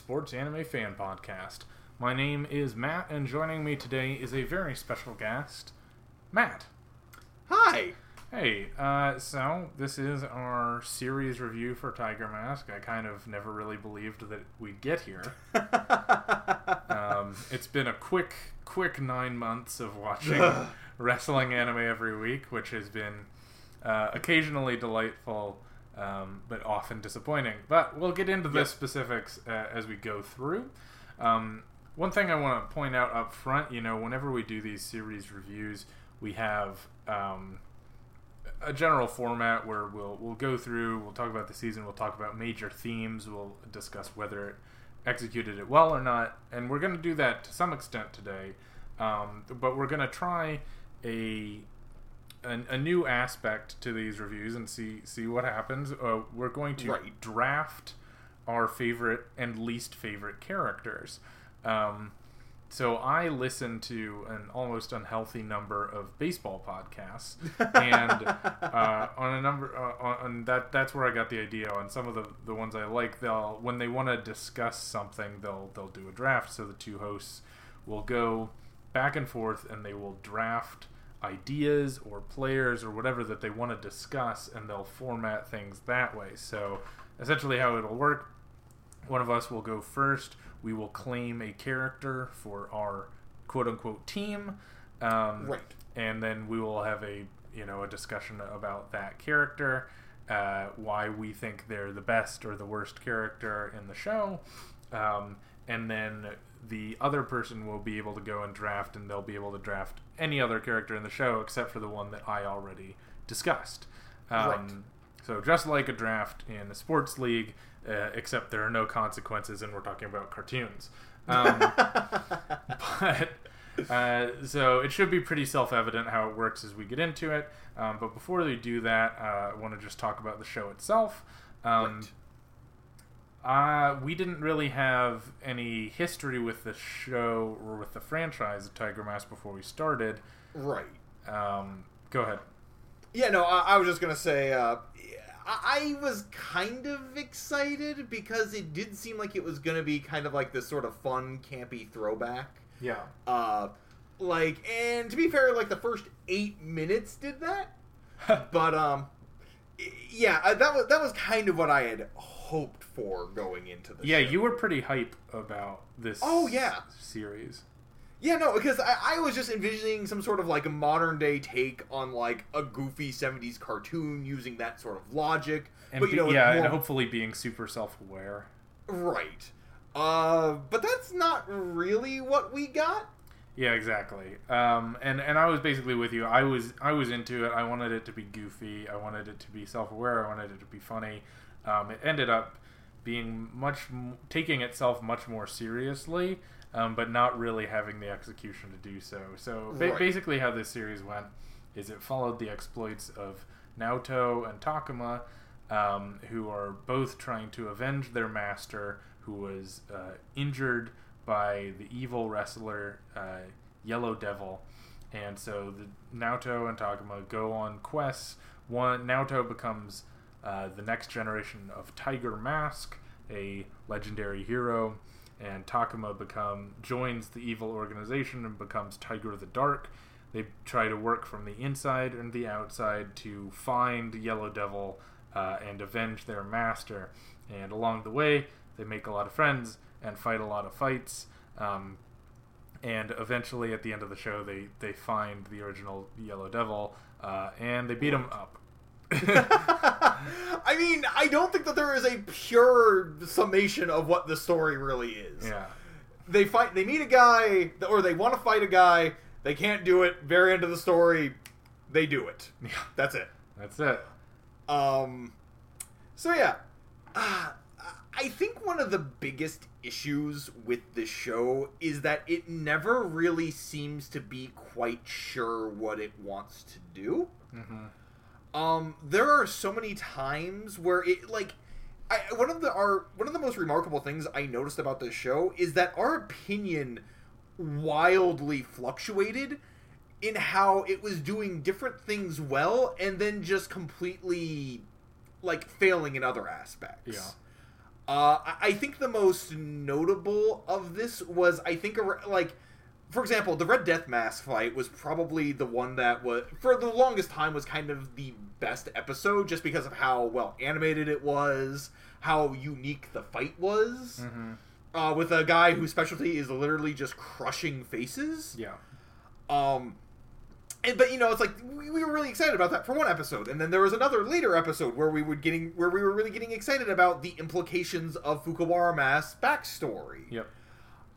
sports anime fan podcast. My name is Matt, and joining me today is a very special guest, Matt. Hi. Hey, uh, so this is our series review for Tiger Mask. I kind of never really believed that we'd get here. um, it's been a quick, quick nine months of watching wrestling anime every week, which has been uh, occasionally delightful, um, but often disappointing. But we'll get into the Yep. specifics uh, as we go through. Um, one thing I want to point out up front, you know, whenever we do these series reviews, we have um, a general format where we'll we'll go through, we'll talk about the season, we'll talk about major themes, we'll discuss whether it executed it well or not, and we're going to do that to some extent today. Um, but we're going to try a, a a new aspect to these reviews and see see what happens. Uh, we're going to Right. draft our favorite and least favorite characters. Um, so I listen to an almost unhealthy number of baseball podcasts, and uh, on a number uh, on, on that that's where I got the idea. On some of the, the ones I like, they'll when they want to discuss something, they'll they'll do a draft. So the two hosts will go back and forth, and they will draft ideas or players or whatever that they want to discuss, and they'll format things that way. So essentially, how it'll work one of us will go first. We will claim a character for our quote unquote team. Um, Right. And then we will have a you know a discussion about that character, uh, why we think they're the best or the worst character in the show, um, and then the other person will be able to go and draft, and they'll be able to draft any other character in the show except for the one that I already discussed. Um, Right. so just like a draft in a sports league, uh, except there are no consequences, and we're talking about cartoons. Um, but uh, so it should be pretty self-evident how it works as we get into it. Um, but before we do that, uh, I want to just talk about the show itself. Um, uh, we didn't really have any history with the show or with the franchise of Tiger Mask before we started. right. Um, go ahead. Yeah, no, I, I was just gonna say, uh, I, I was kind of excited because it did seem like it was gonna be kind of like this sort of fun, campy throwback. Yeah. Uh, like, and to be fair, like the first eight minutes did that, but um, yeah, that was that was kind of what I had hoped for going into the Yeah, show. you were pretty hype about this. Oh, yeah. series. Yeah, no, because I, I was just envisioning some sort of like a modern day take on like a goofy '70s cartoon using that sort of logic. And but you be- know, yeah, more- and hopefully being super self-aware. right. Uh, but that's not really what we got. Yeah, exactly. Um, and and I was basically with you. I was I was into it. I wanted it to be goofy. I wanted it to be self-aware. I wanted it to be funny. Um, it ended up being much m- taking itself much more seriously, um, but not really having the execution to do so. So ba- Right. basically, how this series went is it followed the exploits of Naoto and Takuma, um, who are both trying to avenge their master, who was uh, injured by the evil wrestler uh, Yellow Devil. And so the Naoto and Takuma go on quests. One Naoto becomes uh, the next generation of Tiger Mask, a legendary hero, and Takuma become joins the evil organization and becomes Tiger the Dark. They try to work from the inside and the outside to find Yellow Devil uh, and avenge their master. And along the way, they make a lot of friends and fight a lot of fights. Um, and eventually, at the end of the show, they, they find the original Yellow Devil uh, and they beat him up. I mean, I don't think that there is a pure summation of what the story really is. yeah. They fight. They meet a guy, or they want to fight a guy. They can't do it. Very end of the story, they do it. Yeah. That's it. That's it. Um, so yeah, uh, I think one of the biggest issues with the show is that it never really seems to be quite sure what it wants to do. hmm Um, there are so many times where it like. I, one of the our one of the most remarkable things I noticed about this show is that our opinion wildly fluctuated in how it was doing different things well and then just completely like failing in other aspects. Yeah. Uh, I- I think the most notable of this was, I think, like, for example, the Red Death Mask fight was probably the one that was, for the longest time, was kind of the best episode just because of how well animated it was, how unique the fight was. Mm-hmm. Uh, with a guy whose specialty is literally just crushing faces. Yeah. Um, and but you know, it's like we, we were really excited about that for one episode, and then there was another later episode where we were getting where we were really getting excited about the implications of Fukuwara Mask's backstory. Yep.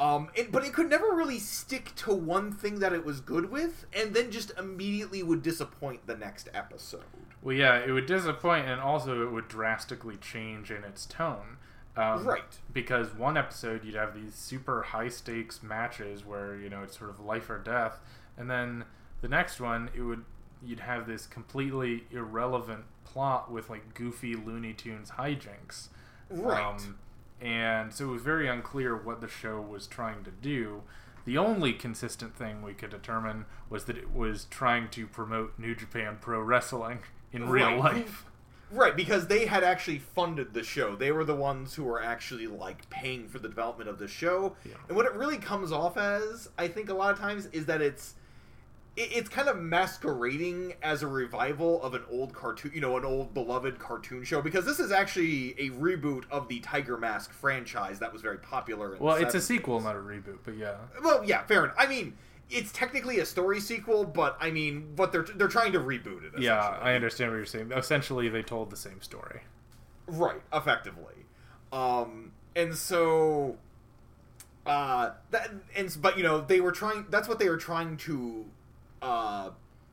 Um, it, but it could never really stick to one thing that it was good with, and then just immediately would disappoint the next episode. Well, yeah, it would disappoint, and also it would drastically change in its tone. Um, Right. Because one episode you'd have these super high stakes matches where you know it's sort of life or death, and then the next one it would you'd have this completely irrelevant plot with like goofy Looney Tunes hijinks. Right. Um, and so it was very unclear what the show was trying to do. The only consistent thing we could determine was that it was trying to promote New Japan Pro Wrestling in real Right. life. Right, because they had actually funded the show. They were the ones who were actually like paying for the development of the show. Yeah. And what it really comes off as, I think a lot of times, is that it's it- it's kind of masquerading as a revival of an old cartoon, you know, an old beloved cartoon show. Because this is actually a reboot of the Tiger Mask franchise that was very popular. Well, it's a sequel, not a reboot, but yeah. Well, yeah, fair enough. I mean, it's technically a story sequel, but I mean, what they're they're trying to reboot it. Yeah. I understand what you're saying. Essentially, they told the same story. Right, effectively. Um, and so, uh, that and but you know they were trying. That's what they were trying to, uh,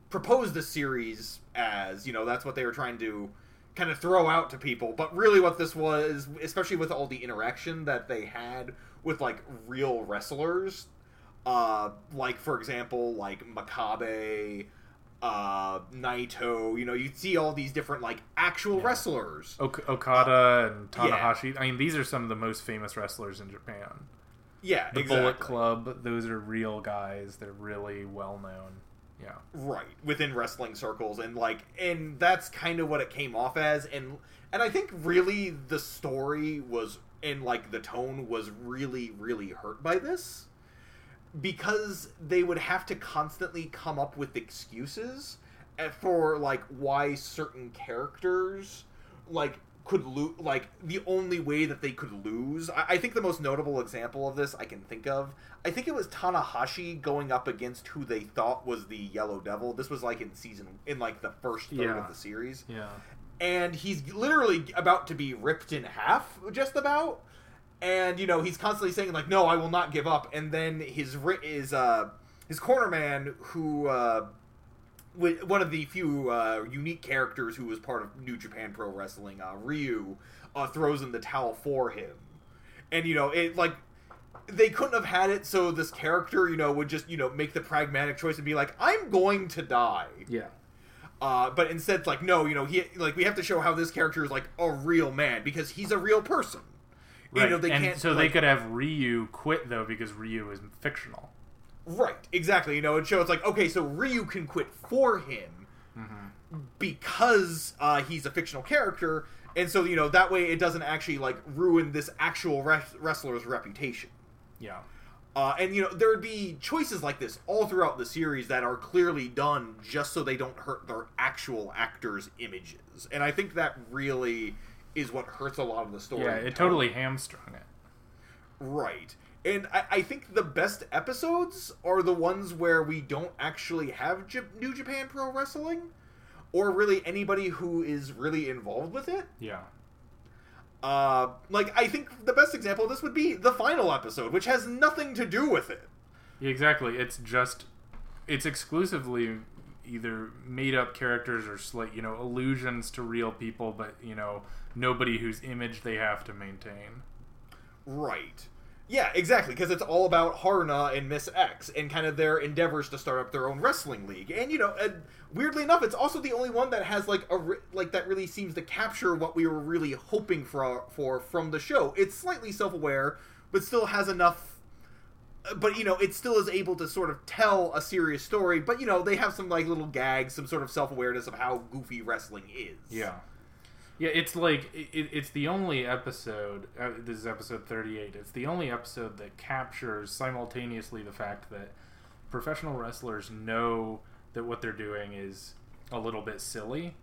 propose the series as. You know, that's what they were trying to kind of throw out to people. But really, what this was, especially with all the interaction that they had with like real wrestlers, uh, like for example, like Makabe. Uh, Naito, you know, you see all these different like actual Yeah. wrestlers. Ok- Okada and yeah. Tanahashi. I mean, these are some of the most famous wrestlers in Japan. Yeah, The exactly. Bullet Club, those are real guys. They're really well known. Yeah. right within wrestling circles, and like, and that's kind of what it came off as, and and I think really the story was and like the tone was really really hurt by this because they would have to constantly come up with excuses eh, for like why certain characters like could lose like the only way that they could lose I-, I think the most notable example of this i can think of i think it was tanahashi going up against who they thought was the yellow devil this was like in season in like the first third Yeah. of the series Yeah. and he's literally about to be ripped in half just about and you know he's constantly saying like no i will not give up and then his ri- is uh his corner man who uh one of the few uh, unique characters who was part of New Japan Pro Wrestling, uh, Ryu, uh, throws in the towel for him, and you know it like they couldn't have had it so this character you know would just you know make the pragmatic choice and be like I'm going to die, Yeah. uh, but instead, it's like, no, you know, he like we have to show how this character is like a real man because he's a real person. Right. You know, they and can't. so they could have Ryu quit though because Ryu is fictional. Right, exactly. You know, and it shows like, okay, so Ryu can quit for him Mm-hmm. because uh, he's a fictional character, and so you know that way it doesn't actually like ruin this actual res- wrestler's reputation. Yeah. Uh, and you know there would be choices like this all throughout the series that are clearly done just so they don't hurt their actual actors' images, and I think that really is what hurts a lot of the story. Yeah, it totally hamstrung it. Right. And I, I think the best episodes are the ones where we don't actually have J- New Japan Pro Wrestling, or really anybody who is really involved with it. Yeah. Uh, like, I think the best example of this would be the final episode, which has nothing to do with it. Yeah, Exactly. It's just it's exclusively either made up characters or slight, you know, allusions to real people, but you know, nobody whose image they have to maintain. Right. Yeah, exactly, because it's all about Haruna and Miss X and kind of their endeavors to start up their own wrestling league. And you know, uh, weirdly enough, it's also the only one that has like a re- like that really seems to capture what we were really hoping for for from the show. It's slightly self-aware, but still has enough uh, but you know, it still is able to sort of tell a serious story, but you know, they have some like little gags, some sort of self-awareness of how goofy wrestling is. Yeah. Yeah, it's like it, it's the only episode. Uh, this is episode thirty-eight. It's the only episode that captures simultaneously the fact that professional wrestlers know that what they're doing is a little bit silly,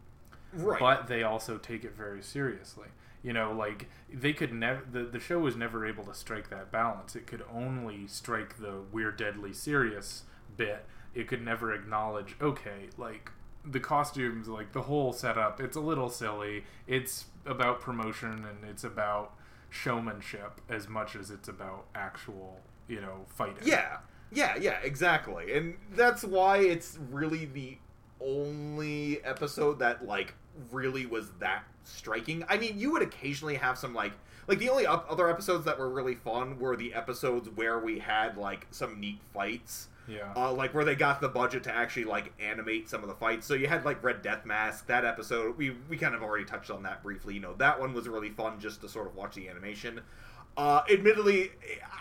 Right. but they also take it very seriously. You know, like they could never. The, the show was never able to strike that balance. It could only strike the we're deadly serious bit. It could never acknowledge, okay, like the costumes, like the whole setup. It's a little silly. It's about promotion and it's about showmanship as much as it's about actual, you know, fighting. Yeah, yeah, yeah, exactly, and that's why it's really the only episode that like really was that striking. I mean, you would occasionally have some like like the only other episodes that were really fun were the episodes where we had like some neat fights. Yeah. Uh, like where they got the budget to actually like animate some of the fights. So you had like Red Death Mask. That episode we we kind of already touched on that briefly. You know that one was really fun just to sort of watch the animation. Uh, admittedly,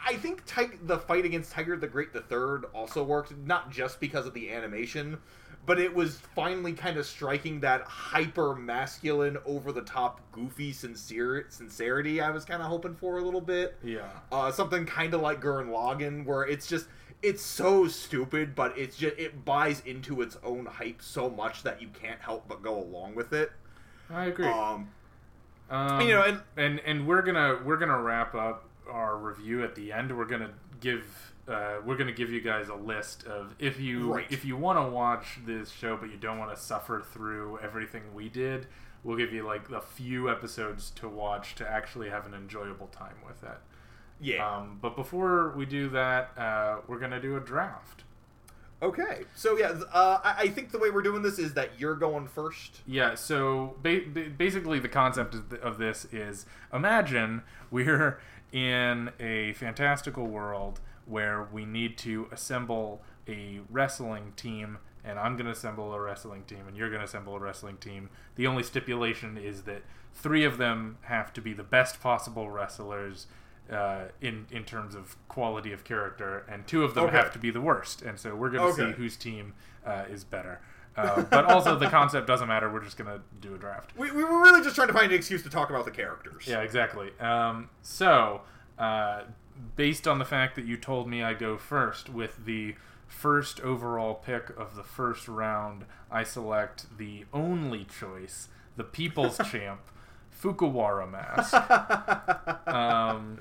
I think the fight against Tiger the Great the Third also worked, not just because of the animation, but it was finally kind of striking that hyper masculine, over the top, goofy sincere sincerity I was kind of hoping for a little bit. yeah. Uh, something kind of like Gurren Lagann, where it's just it's so stupid, but it's just it buys into its own hype so much that you can't help but go along with it. I agree. Um, Um, you know, and and and we're gonna we're gonna wrap up our review at the end. We're gonna give uh, we're gonna give you guys a list of if you Right. if you want to watch this show but you don't want to suffer through everything we did. We'll give you like a few episodes to watch to actually have an enjoyable time with it. Yeah, Um, but before we do that, uh, we're gonna do a draft. okay. So yeah, uh, I, I think the way we're doing this is that you're going first. Yeah, so ba- ba- basically, the concept of, th- of this is imagine we're in a fantastical world where we need to assemble a wrestling team, and I'm going to assemble a wrestling team, and you're going to assemble a wrestling team. The only stipulation is that three of them have to be the best possible wrestlers. Uh, in in terms of quality of character, and two of them Okay. have to be the worst, and so we're going to Okay. see whose team uh, is better. Uh, but also the concept doesn't matter. We're just gonna do a draft. We, we were really just trying to find an excuse to talk about the characters. Yeah, exactly. Um, so, uh, based on the fact that you told me I go first with the first overall pick of the first round, I select the only choice, the People's Champ, Fukuwara Mask. Um,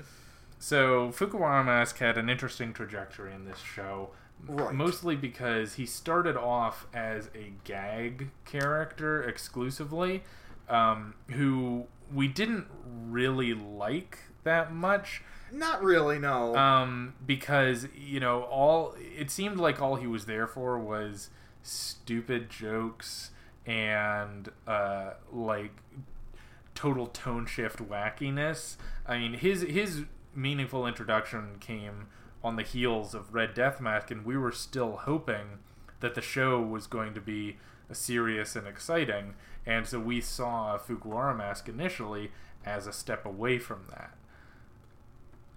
so Fukuwara Mask had an interesting trajectory in this show. Right. Mostly because he started off as a gag character exclusively, um, who we didn't really like that much. Not really, no. Um, because you know, all it seemed like all he was there for was stupid jokes and uh, like total tone shift wackiness. I mean, his his meaningful introduction came on the heels of Red Death Mask, and we were still hoping that the show was going to be serious and exciting, and so we saw Fukuwara Mask initially as a step away from that.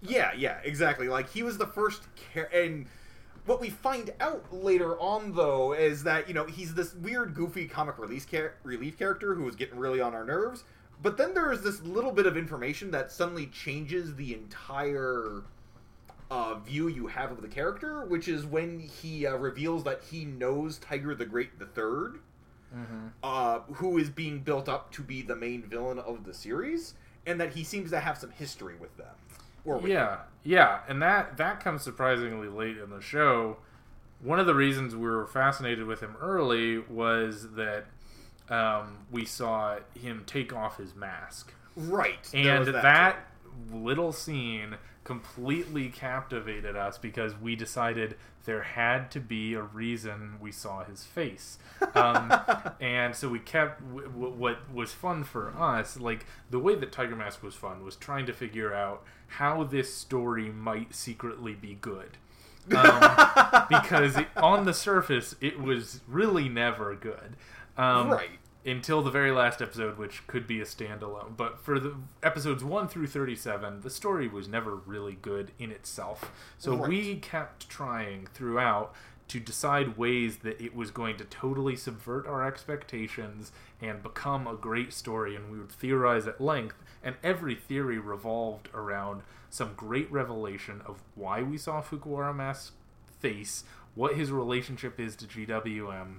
Yeah, yeah, exactly. Like he was the first char- and what we find out later on though is that you know he's this weird goofy comic release relief character who was getting really on our nerves. But then there is this little bit of information that suddenly changes the entire uh, view you have of the character, which is when he uh, reveals that he knows Tiger the Great the 3rd uh, who is being built up to be the main villain of the series, and that he seems to have some history with them. Or with Yeah, yeah, and that that comes surprisingly late in the show. One of the reasons we were fascinated with him early was that um, we saw him take off his mask, Right. and was that, little scene completely captivated us because we decided there had to be a reason we saw his face um, and so we kept w- w- what was fun for us like the way that tiger mask was fun was trying to figure out how this story might secretly be good um, because it, on the surface it was really never good um, Right. Until the very last episode, which could be a standalone. But for the episodes one through thirty-seven, the story was never really good in itself. So Right. we kept trying throughout to decide ways that it was going to totally subvert our expectations and become a great story. And we would theorize at length, and every theory revolved around some great revelation of why we saw Fukuwara Mask's face, what his relationship is to GWM,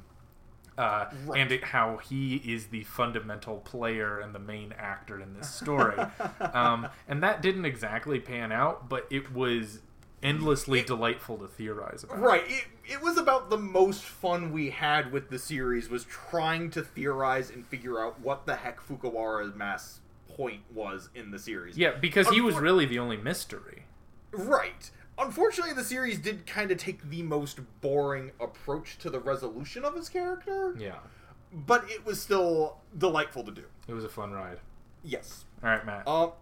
uh, Right. and it, how he is the fundamental player and the main actor in this story. um, and that didn't exactly pan out, but it was endlessly delightful to theorize about. Right. It, it was about the most fun we had with the series was trying to theorize and figure out what the heck Fukuwara's mass point was in the series. Yeah, because he was really the only mystery. Right. Unfortunately, the series did kind of take the most boring approach to the resolution of his character, Yeah, but it was still delightful to do. it was a fun ride. Yes. All right, Matt. Um.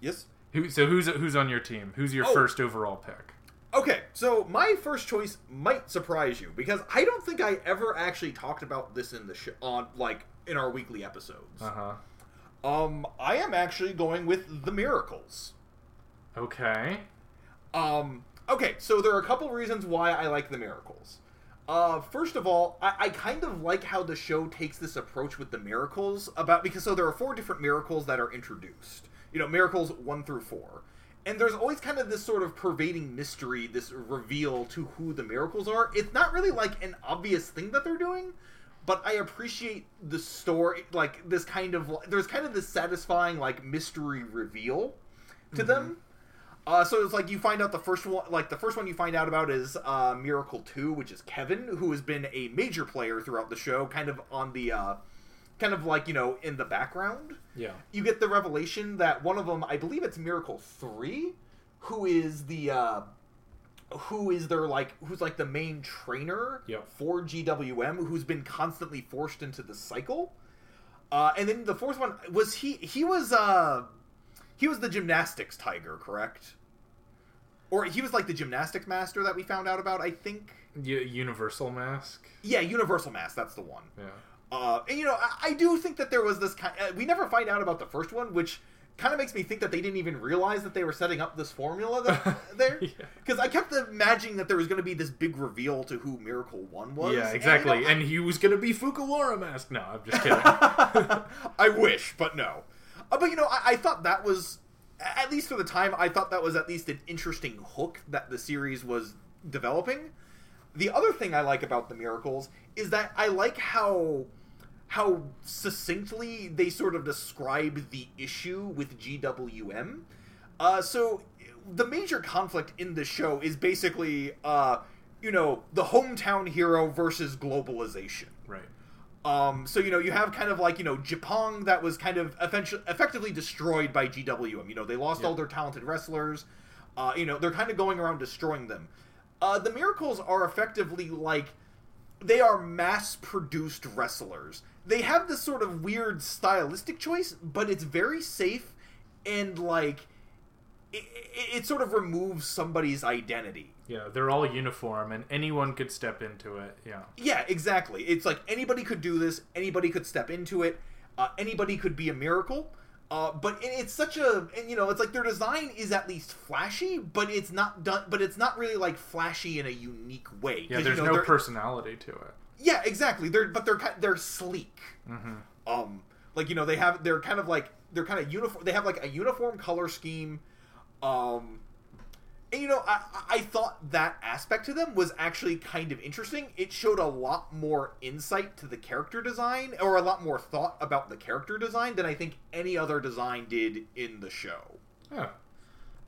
Yes. Who, so who's who's on your team? Who's your Oh. first overall pick? Okay, so my first choice might surprise you because I don't think I ever actually talked about this in the show on like in our weekly episodes. Uh huh. Um, I am actually going with the Miracles. Okay. Um, okay, so there are a couple reasons why I like the Miracles. Uh, first of all, I, I kind of like how the show takes this approach with the miracles about because so there are four different miracles that are introduced. You know, miracles one through four, and there's always kind of this sort of pervading mystery, this reveal to who the miracles are. It's not really like an obvious thing that they're doing, but I appreciate the story, like this kind of there's kind of this satisfying like mystery reveal to them. Uh, so it's like you find out the first one, like the first one you find out about is uh, Miracle Two, which is Kevin, who has been a major player throughout the show, kind of on the, uh, kind of like you know in the background. Yeah. You get the revelation that one of them, I believe it's Miracle Three, who is the, uh, who is their like, who's like the main trainer Yep. for GWM, who's been constantly forced into the cycle. Uh, and then the fourth one was he. He was uh, he was the gymnastics tiger, correct? Or he was like the gymnastics master that we found out about. I think. Universal Mask. Yeah, Universal Mask. That's the one. Yeah. Uh, and you know, I, I do think that there was this kind. Uh, we never find out about the first one, which kind of makes me think that they didn't even realize that they were setting up this formula that, there. Yeah. Because I kept imagining that there was going to be this big reveal to who Miracle One was. Yeah, And, you exactly. know, And, he was gonna be Fukuwara Mask. No, I'm just kidding. I wish, but no. Uh, but you know, I, I thought that was, at least for the time, I thought that was at least an interesting hook that the series was developing. The other thing I like about the Miracles is that I like how how succinctly they sort of describe the issue with GWM. Uh, so the major conflict in the show is basically, uh, you know, the hometown hero versus globalization. Um, so you know you have kind of like you know Japan that was kind of effectively destroyed by GWM. You know they lost Yeah. all their talented wrestlers. Uh, you know they're kind of going around destroying them. Uh, the Miracles are effectively like they are mass-produced wrestlers. They have this sort of weird stylistic choice, but it's very safe and like it, it, sort of removes somebody's identity. Yeah, they're all uniform, and anyone could step into it. Yeah. Yeah, exactly. It's like anybody could do this. Anybody could step into it. Uh, anybody could be a miracle. Uh, but it's such a, and you know, it's like their design is at least flashy, but it's not done. But it's not really like flashy in a unique way. Yeah, there's you know, no personality to it. Yeah, exactly. They're but they're they're sleek. hmm Um, like you know, they have they're kind of like they're kind of uniform. They have like a uniform color scheme. Um, and you know, I I thought that aspect to them was actually kind of interesting. It showed a lot more insight to the character design, or a lot more thought about the character design than I think any other design did in the show. Yeah,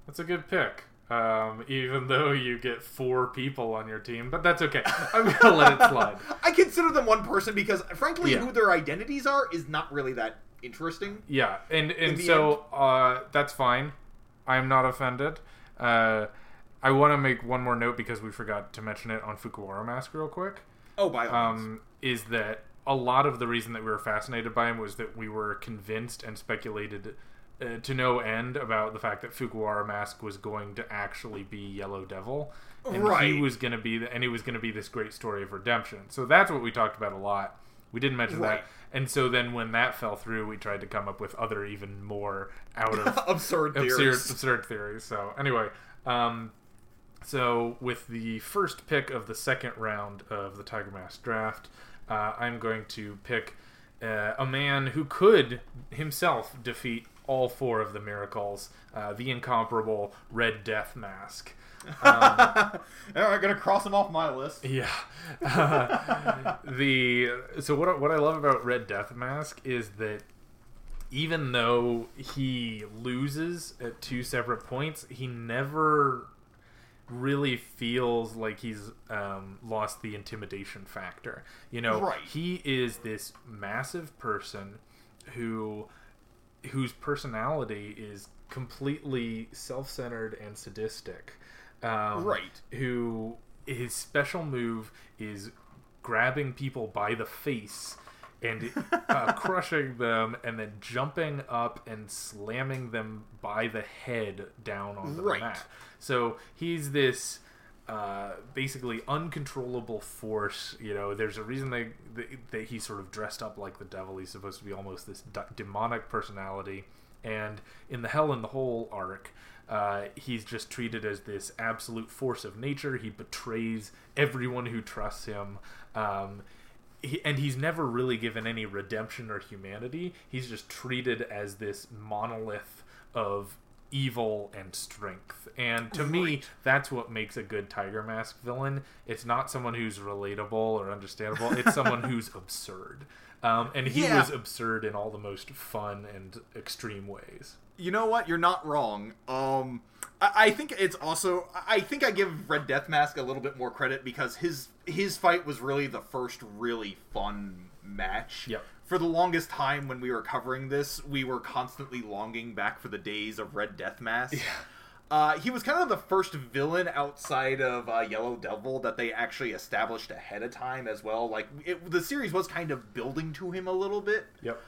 that's a good pick. Um, even though you get four people on your team, but that's okay. I'm gonna let it slide. I consider them one person because, frankly, Yeah. who their identities are is not really that interesting. Yeah, and and so uh, that's fine. I'm not offended. Uh, I want to make one more note because we forgot to mention it on Fukuwara Mask real quick. Oh, by all. Um, is that a lot of the reason that we were fascinated by him was that we were convinced and speculated uh, to no end about the fact that Fukuwara Mask was going to actually be Yellow Devil, and Right. he was going to be, the, and it was going to be this great story of redemption. So that's what we talked about a lot. We didn't mention Right. that, and so then when that fell through, we tried to come up with other even more out of absurd theories. absurd, absurd theories. So anyway, um, So, with the first pick of the second round of the Tiger Mask draft, uh, I'm going to pick uh, a man who could himself defeat all four of the miracles, uh, the incomparable Red Death Mask. Um, all right, gonna cross him off my list. Yeah. the so what what I love about Red Death Mask is that even though he loses at two separate points, he never really feels like he's um, lost the intimidation factor. You know, right. he is this massive person who whose personality is completely self-centered and sadistic. Um, right. Who his special move is grabbing people by the face and uh, crushing them and then jumping up and slamming them by the head down on the right. mat. So he's this uh, basically uncontrollable force. You know, there's a reason they, that he's sort of dressed up like the devil. He's supposed to be almost this demonic personality. And in the Hell in the Hole arc, uh, he's just treated as this absolute force of nature. He betrays everyone who trusts him. Um, he, and he's never really given any redemption or humanity. He's just treated as this monolith of evil and strength. And to right. me, that's what makes a good Tiger Mask villain. It's not someone who's relatable or understandable. It's someone who's absurd. Um, and he yeah. was absurd in all the most fun and extreme ways. You know what? You're not wrong. Um, I, I think it's also. I think I give Red Death Mask a little bit more credit because his his fight was really the first really fun match. Yep. For the longest time when we were covering this, we were constantly longing back for the days of Red Death Mask. Yeah. Uh, he was kind of the first villain outside of uh, Yellow Devil that they actually established ahead of time as well. Like it, the series was kind of building to him a little bit. Yep.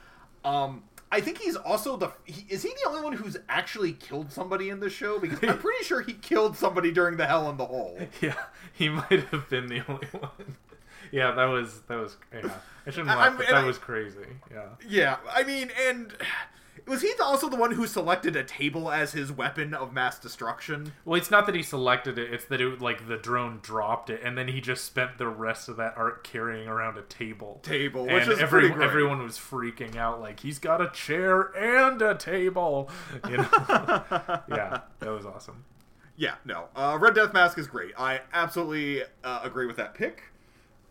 Um, I think he's also the. He, is he the only one who's actually killed somebody in the show? Because I'm pretty sure he killed somebody during the Hell in the Hole. Yeah, he might have been the only one. Yeah, that was that was. Yeah, I shouldn't laugh, I, but that I, was crazy. Yeah. Yeah, I mean, and was he also the one who selected a table as his weapon of mass destruction? Well, it's not that he selected it; it's that it like the drone dropped it, and then he just spent the rest of that arc carrying around a table. Table, and which is every, pretty great. everyone was freaking out, like he's got a chair and a table. You know? yeah, that was awesome. Yeah, no, uh, Red Death Mask is great. I absolutely uh, agree with that pick.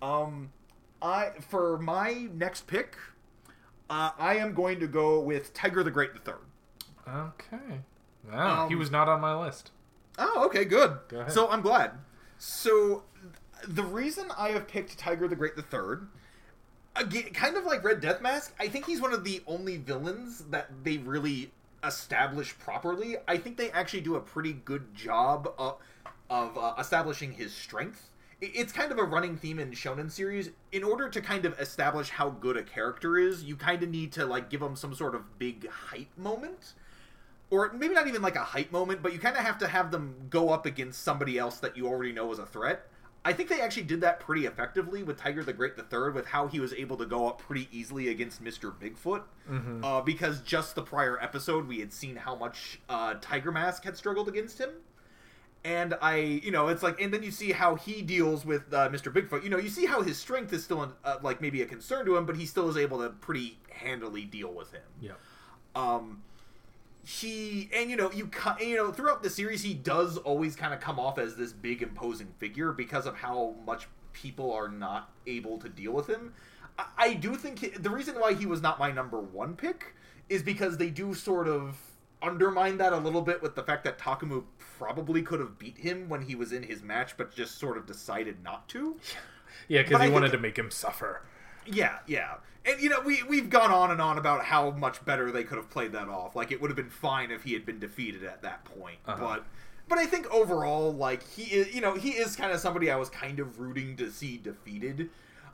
Um, I for my next pick, uh, I am going to go with Tiger the Great the Third. Okay. Wow, um, he was not on my list. Oh, okay, good. Go. So I'm glad. So the reason I have picked Tiger the Great the Third, again, kind of like Red Death Mask, I think he's one of the only villains that they really establish properly. I think they actually do a pretty good job of, of uh, establishing his strength it's kind of a running theme in shonen series. In order to kind of establish how good a character is you kind of need to like give them some sort of big hype moment. Or maybe not even like a hype moment but you kind of have to have them go up against somebody else that you already know is a threat. I think they actually did that pretty effectively with tiger the great the third with how he was able to go up pretty easily against mr bigfoot. Mm-hmm. uh, because just the prior episode we had seen how much uh, tiger mask had struggled against him and I, you know, it's like, and then you see how he deals with uh, Mr. Bigfoot. You know, you see how his strength is still, uh, like, maybe a concern to him, but he still is able to pretty handily deal with him. Yeah. Um, he and you know you cut, you know throughout the series he does always kind of come off as this big imposing figure because of how much people are not able to deal with him. I, I do think he, the reason why he was not my number one pick is because they do sort of undermine that a little bit with the fact that Takuma probably could have beat him when he was in his match, but just sort of decided not to. Yeah, because he I wanted think, to make him suffer. Yeah, yeah. And you know, we we've gone on and on about how much better they could have played that off. Like it would have been fine if he had been defeated at that point. Uh-huh. But but I think overall, like he is, you know, he is kind of somebody I was kind of rooting to see defeated,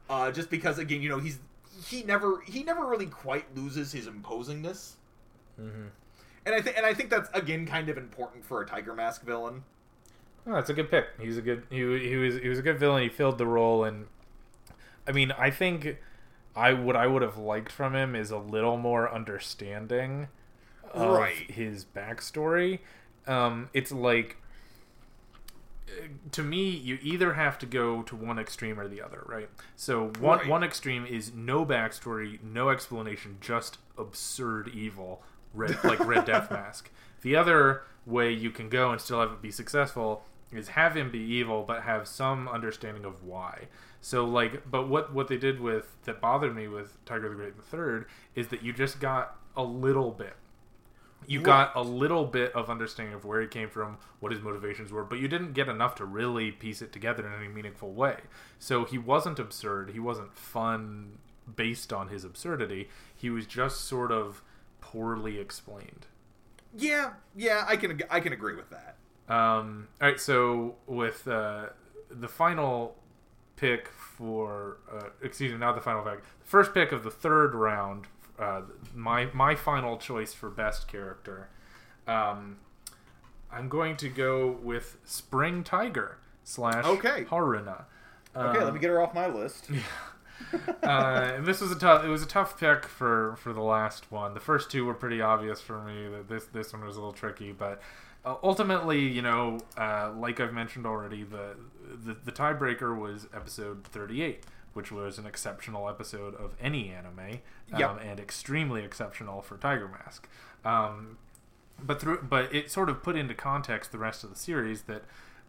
uh, just because again, you know, he's he never he never really quite loses his imposingness. Mm-hmm and I think and I think that's again kind of important for a Tiger Mask villain. Oh, that's a good pick. He's a good he, he was he was a good villain. He filled the role, and I mean, I think I what I would have liked from him is a little more understanding of right. his backstory. Um, it's like to me, you either have to go to one extreme or the other, right? So one Right. one extreme is no backstory, no explanation, just absurd evil, red, like Red Death Mask. The other way you can go and still have it be successful is have him be evil, but have some understanding of why. So like, but what what they did with that bothered me with Tiger the Great the Third is that you just got a little bit you got a little bit of understanding of where he came from, what his motivations were, but you didn't get enough to really piece it together in any meaningful way. So he wasn't absurd, he wasn't fun based on his absurdity. He was just sort of poorly explained. Yeah, yeah, I can I can agree with that. Um, all right, so with uh, the final pick for, uh, excuse me, not the final pick, the first pick of the third round, uh, my my final choice for best character, um, I'm going to go with Spring Tiger slash Okay. Haruna. Okay, Um, let me get her off my list. uh, and this was a tough. It was a tough pick for for the last one. The first two were pretty obvious for me. That this this one was a little tricky, but uh, ultimately, you know, uh, like I've mentioned already, the, the the tiebreaker was episode thirty eight, which was an exceptional episode of any anime, um, Yep. and extremely exceptional for Tiger Mask. Um, but through but it sort of put into context the rest of the series that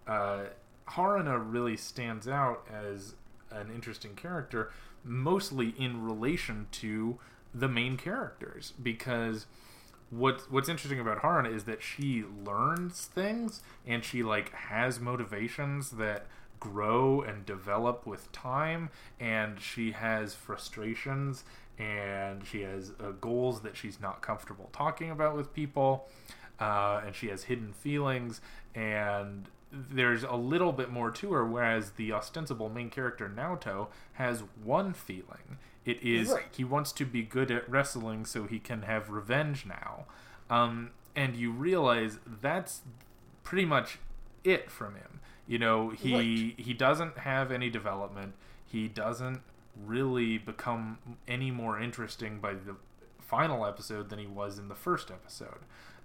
uh, Haruna really stands out as an interesting character, mostly in relation to the main characters. Because what what's interesting about Haruna is that she learns things and she like has motivations that grow and develop with time and she has frustrations and she has uh, goals that she's not comfortable talking about with people uh, and she has hidden feelings and there's a little bit more to her whereas the ostensible main character Naoto has one feeling. It is Right. he wants to be good at wrestling so he can have revenge now. Um, and you realize that's pretty much it from him. You know he he doesn't have any development. He doesn't really become any more interesting by the final episode than he was in the first episode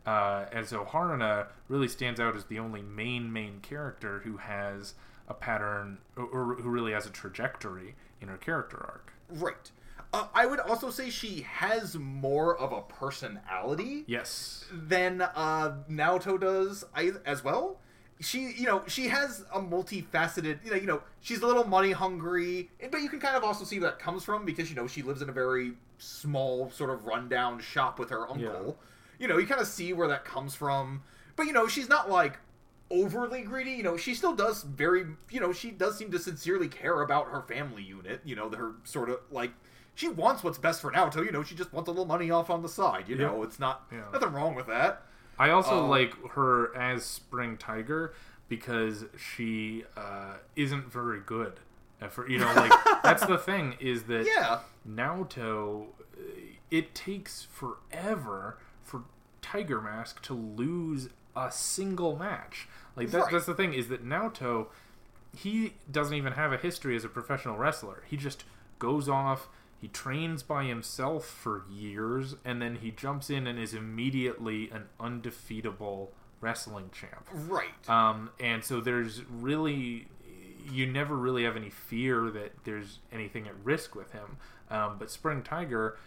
uh, and so Haruna really stands out as the only main main character who has a pattern or, or who really has a trajectory in her character arc Right. Uh, I would also say she has more of a personality yes than uh, Naoto does as well. She, you know, she has a multifaceted, you know, you know, she's a little money hungry, but you can kind of also see where that comes from because you know she lives in a very small sort of rundown shop with her uncle. You know, you kind of see where that comes from, but you know, she's not like overly greedy. You know, she still does very, you know, she does seem to sincerely care about her family unit. You know, her sort of like she wants what's best for Naoto. You know, she just wants a little money off on the side. You Yeah. know, it's not Yeah. nothing wrong with that. I also Uh, like her as Spring Tiger because she uh, isn't very good. at For you know, like that's the thing is that Yeah. Naoto, uh, it takes forever for Tiger Mask to lose a single match. Like that, Right. that's the thing is that Naoto, he doesn't even have a history as a professional wrestler. He just goes off. He trains by himself for years, and then he jumps in and is immediately an undefeatable wrestling champ. Right. Um, and so there's really, you never really have any fear that there's anything at risk with him. Um, but Spring Tiger,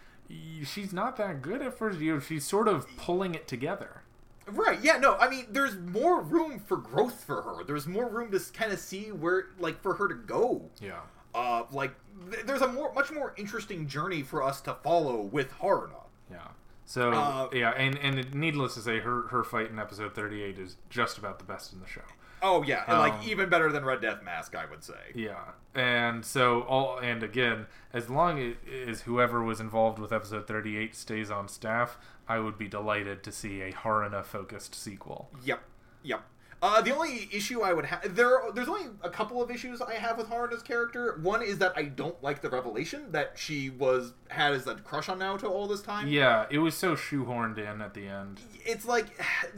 she's not that good at first. You know, she's sort of pulling it together. Right. Yeah. No. I mean, there's more room for growth for her. There's more room to kind of see where, like, for her to go. Yeah. Uh, like, th- there's a more, much more interesting journey for us to follow with Haruna. Yeah. So Uh, yeah, and and needless to say, her her fight in episode 38 is just about the best in the show. Oh yeah, and, Um, like even better than Red Death Mask, I would say. Yeah, and so all and again, as long as whoever was involved with episode 38 stays on staff, I would be delighted to see a Haruna focused sequel. Yep. Yep. Uh, the only issue I would have there, there's only a couple of issues I have with Haruna's character. One is that I don't like the revelation that she was had as a crush on Naoto all this time. Yeah, it was so shoehorned in at the end. it's like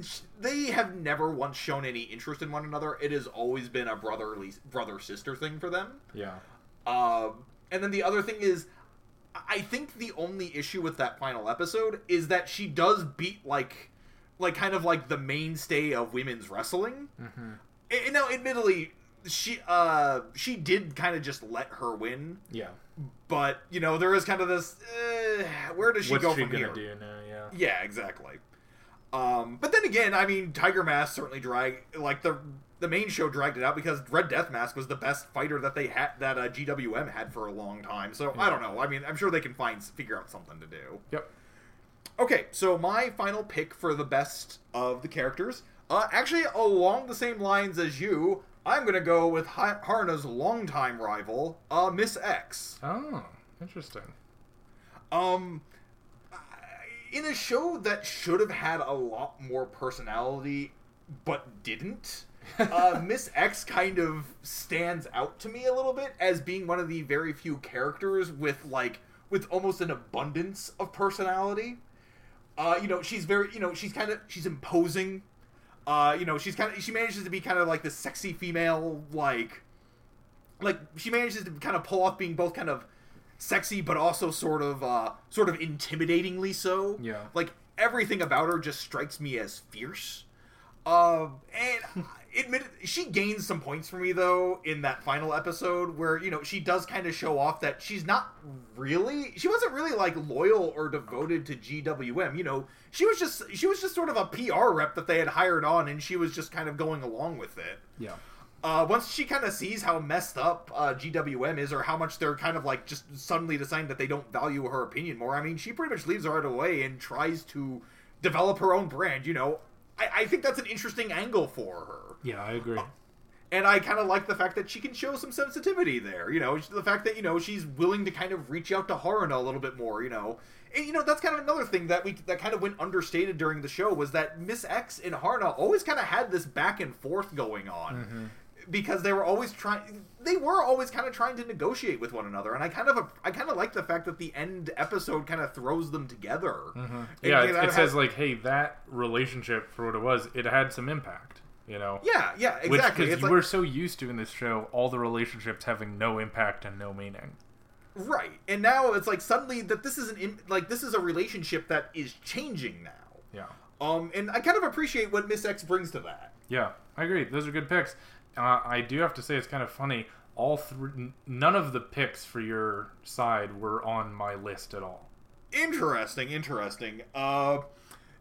they have never once shown any interest in one another. It has always been a brotherly brother sister thing for them. Yeah. Um, and then the other thing is, I think the only issue with that final episode is that she does beat like, like kind of like the mainstay of women's wrestling. And now, admittedly, she uh she did kind of just let her win, Yeah. but you know there is kind of this. Uh, where does she What's go she from gonna here? do now? Yeah. Yeah, exactly. Um, but then again, I mean, Tiger Mask certainly drag like the the main show dragged it out because Red Death Mask was the best fighter that they had that uh, GWM had for a long time. So I don't know. I mean, I'm sure they can find figure out something to do. Yep. Okay, so my final pick for the best of the characters, uh, actually along the same lines as you, I'm gonna go with ha- Haruna's longtime rival, uh, Miss X. Oh, interesting. Um, in a show that should have had a lot more personality, but didn't, uh, Miss X kind of stands out to me a little bit as being one of the very few characters with like with almost an abundance of personality. Uh, you know, she's very, you know, she's kind of she's imposing. Uh, you know, she's kind of she manages to be kind of like the sexy female, like, like she manages to kind of pull off being both kind of sexy but also sort of uh sort of intimidatingly so Yeah. like everything about her just strikes me as fierce um and admit she gains some points for me though in that final episode where you know she does kind of show off that she's not really she wasn't really like loyal or devoted to GWM you know she was just she was just sort of a PR rep that they had hired on and she was just kind of going along with it Yeah. uh, once she kind of sees how messed up uh, GWM is, or how much they're kind of like just suddenly deciding that they don't value her opinion more, I mean, she pretty much leaves right away and tries to develop her own brand. You know, I, I think that's an interesting angle for her, Yeah, I agree. Uh, and I kind of like the fact that she can show some sensitivity there. You know, the fact that you know she's willing to kind of reach out to Haruna a little bit more. You know. And, you know that's kind of another thing that we that kind of went understated during the show was that Miss X and Haruna always kind of had this back and forth going on mm-hmm. because they were always trying they were always kind of trying to negotiate with one another and i kind of i kind of like the fact that the end episode kind of throws them together mm-hmm. And, Yeah, you it, it has- says like, hey, that relationship for what it was, it had some impact. You know. yeah yeah exactly because like, were so used to in this show, all the relationships having no impact and no meaning. right and now it's like suddenly that this is an im- like this is a relationship that is changing now Yeah. um and i kind of appreciate what miss x brings to that Yeah, I agree. Those are good picks. Uh, I do have to say it's kind of funny. All three, none of the picks for your side were on my list at all. interesting interesting uh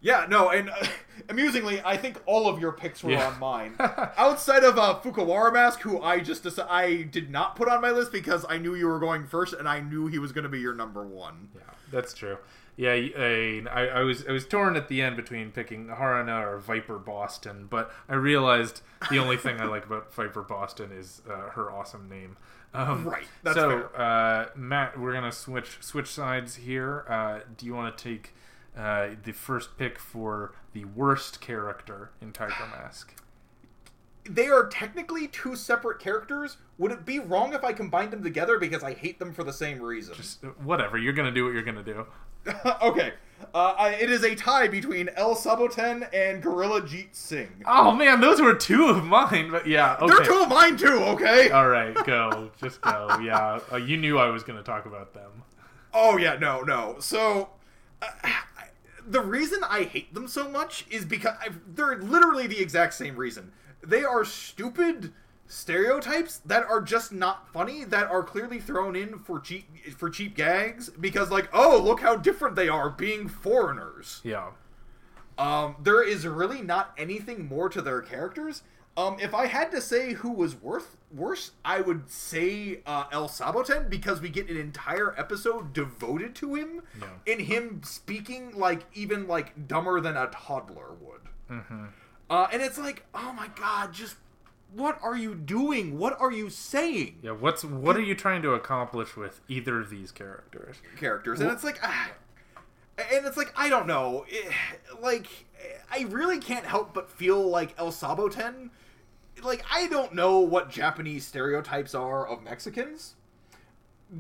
yeah, no, and uh, amusingly, I think all of your picks were Yeah. on mine. Outside of uh, Fukuwarai Mask, who I just I did not put on my list because I knew you were going first, and I knew he was going to be your number one. Yeah, that's true. Yeah, I, I was I was torn at the end between picking Haruna or Viper Boston, but I realized the only thing I like about Viper Boston is uh, her awesome name. Um, Right, that's so, uh, Matt, we're gonna switch switch sides here. Uh, do you want to take uh, the first pick for the worst character in Tiger Mask? They are technically two separate characters. Would it be wrong if I combined them together because I hate them for the same reason? Just whatever. You're gonna do what you're gonna do. okay, uh, I, it is a tie between El Saboten and Gorilla Jeet Singh. Oh man, those were two of mine. But yeah, okay. They're two of mine too. Okay. All right, go. Just go. Yeah, uh, you knew I was going to talk about them. Oh yeah, no, no. So uh, the reason I hate them so much is because i they're literally the exact same reason. They are stupid stereotypes that are just not funny that are clearly thrown in for cheap for cheap gags because like oh look how different they are being foreigners Yeah. um, there is really not anything more to their characters. Um, if I had to say who was worth worse, I would say uh, El Saboten because we get an entire episode devoted to him, Yeah. and him speaking like even like dumber than a toddler would. Mm-hmm. Uh, and it's like, oh my god, just what are you doing? What are you saying? Yeah. What's what are you trying to accomplish with either of these characters? characters, and it's like, ah, and it's like I don't know, it, like I really can't help but feel like El Saboten. Like I don't know what Japanese stereotypes are of Mexicans.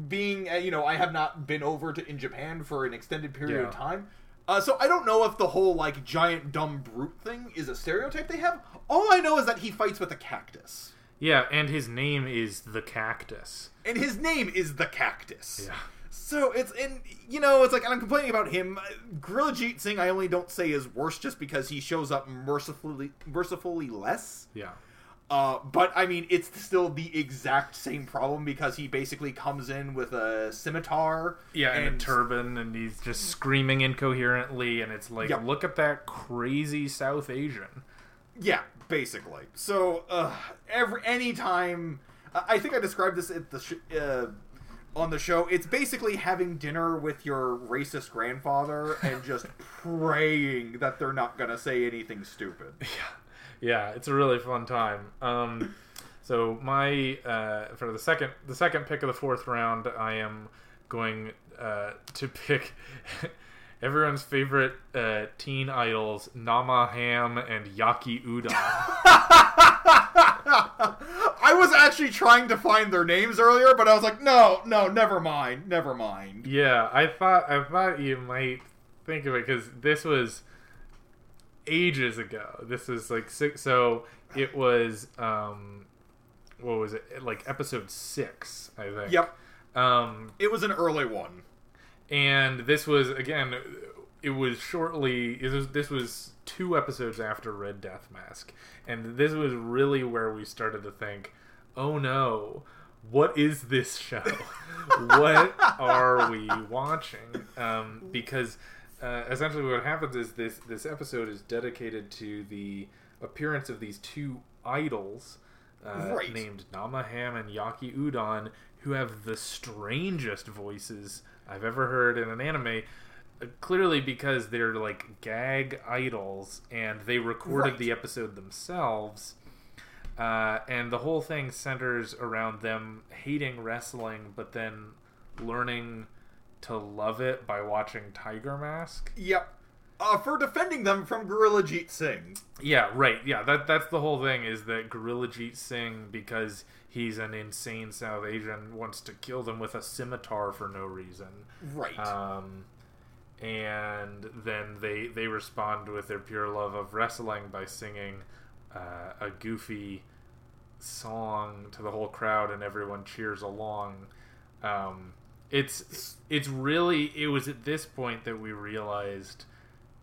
Being, uh, you know, I have not been over to in Japan for an extended period of time. Uh, so I don't know if the whole like giant dumb brute thing is a stereotype they have. All I know is that he fights with a cactus, Yeah, and his name is the Cactus. and his name is the cactus. Yeah. So it's and you know it's like and I'm complaining about him. Gorilla Jeet Singh I only don't say is worse just because he shows up mercifully mercifully less. Yeah. Uh, but I mean, it's still the exact same problem because he basically comes in with a scimitar. Yeah, and, a turban, and he's just screaming incoherently, and it's like, Yep. look at that crazy South Asian. Yeah, basically. So uh, every anytime, I I think I described this at the sh- uh, on the show. It's basically having dinner with your racist grandfather and just praying that they're not gonna say anything stupid. Yeah, it's a really fun time. Um, so my uh, for the second the second pick of the fourth round, I am going uh, to pick everyone's favorite uh, teen idols, Nama Ham and Yaki Udon. I was actually trying to find their names earlier, but I was like, no, no, never mind, never mind. yeah, I thought I thought you might think of it because this was ages ago. This was like six. So it was um, what was it like episode six? I think. Yep, Um, it was an early one. and this was again it was shortly it was, this was two episodes after red death mask and this was really where we started to think oh no what is this show what are we watching um, because uh, essentially what happens is this this episode is dedicated to the appearance of these two idols uh, Right. named Namaham and Yaki Udon, who have the strangest voices I've ever heard in an anime. uh, Clearly, because they're like gag idols, and they recorded Right. the episode themselves. Uh, and the whole thing centers around them hating wrestling, but then learning to love it by watching Tiger Mask. Yep. Uh, for defending them from Gorilla Jeet Singh. Yeah, right. Yeah, that that's the whole thing is that Gorilla Jeet Singh, because he's an insane South Asian, wants to kill them with a scimitar for no reason. Right. Um, and then they they respond with their pure love of wrestling by singing uh, a goofy song to the whole crowd, and everyone cheers along. Um, it's it's really it was at this point that we realized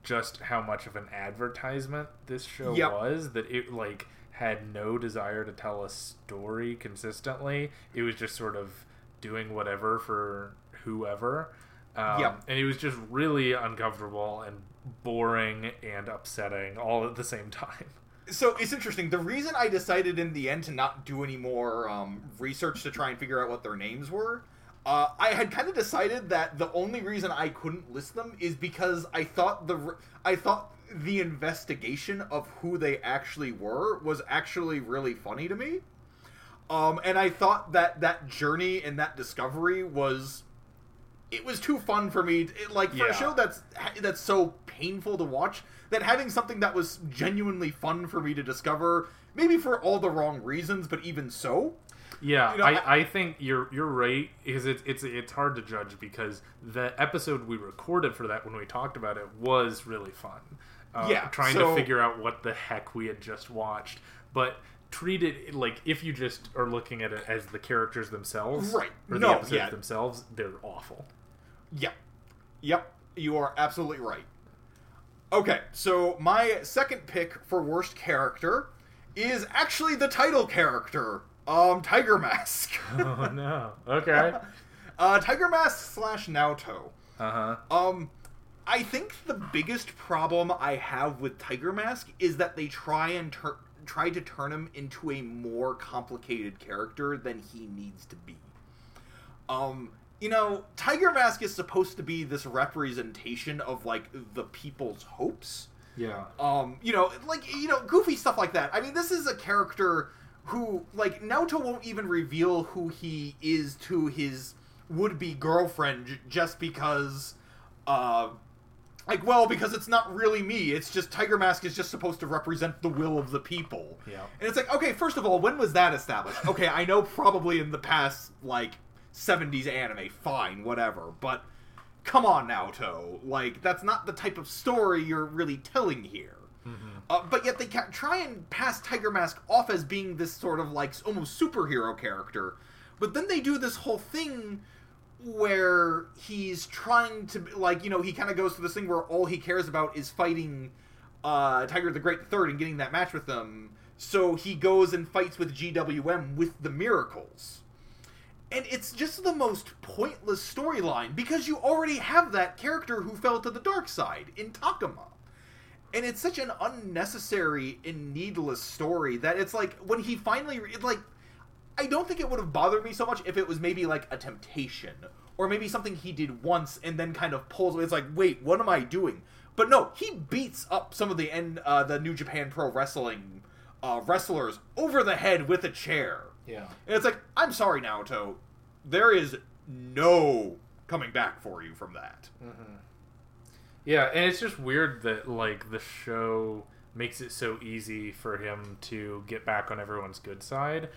just how much of an advertisement this show Yep. was that it like had no desire to tell a story consistently it was just sort of doing whatever for whoever um, Yep. and it was just really uncomfortable and boring and upsetting all at the same time so it's interesting. The reason I decided in the end to not do any more um, research to try and figure out what their names were, uh, I had kind of decided that the only reason I couldn't list them is because I thought the I thought the investigation of who they actually were was actually really funny to me. Um, and I thought that that journey and that discovery was it was too fun for me. It, like for Yeah. a show that's that's so painful to watch, that having something that was genuinely fun for me to discover, maybe for all the wrong reasons, but even so, Yeah, You know, I, I think you're you're right because it's it's it's hard to judge because the episode we recorded for that when we talked about it was really fun. Uh, Yeah, trying so- to figure out what the heck we had just watched, but treat it like if you just are looking at it as the characters themselves, Right. Or No, the episodes yeah. themselves, they're awful. Yep. Yep. You are absolutely right. Okay, so my second pick for worst character is actually the title character, um, Tiger Mask. oh no. Okay. uh, Tiger Mask slash Naoto. Uh huh. Um, I think the biggest problem I have with Tiger Mask is that they try and tur- try to turn him into a more complicated character than he needs to be. Um, you know, Tiger Mask is supposed to be this representation of like the people's hopes. Yeah. Um, you know, like you know, goofy stuff like that. I mean, this is a character who like Naoto won't even reveal who he is to his would-be girlfriend just because uh like well because it's not really me. It's just tiger mask is just supposed to represent the will of the people. Yeah. and it's like okay first of all when was that established? Okay i know probably in the past like 70s anime fine whatever but come on naoto. Like that's not the type of story you're really telling here uh, but yet they ca- try and pass Tiger Mask off as being this sort of like almost superhero character, but then they do this whole thing where he's trying to like you know he kind of goes through this thing where all he cares about is fighting uh, Tiger the Great Third and getting that match with them So he goes and fights with GWM with the Miracles. And it's just the most pointless storyline because you already have that character who fell to the dark side in Takuma. And it's such an unnecessary and needless story that it's like when he finally like I don't think it would have bothered me so much if it was maybe like a temptation or maybe something he did once and then kind of pulls. It's like, wait, what am I doing? But no, he beats up some of the end uh, the New Japan Pro Wrestling uh, wrestlers over the head with a chair. Yeah. And it's like, I'm sorry, Naoto, there is no coming back for you from that. Yeah, and it's just weird that like the show makes it so easy for him to get back on everyone's good side.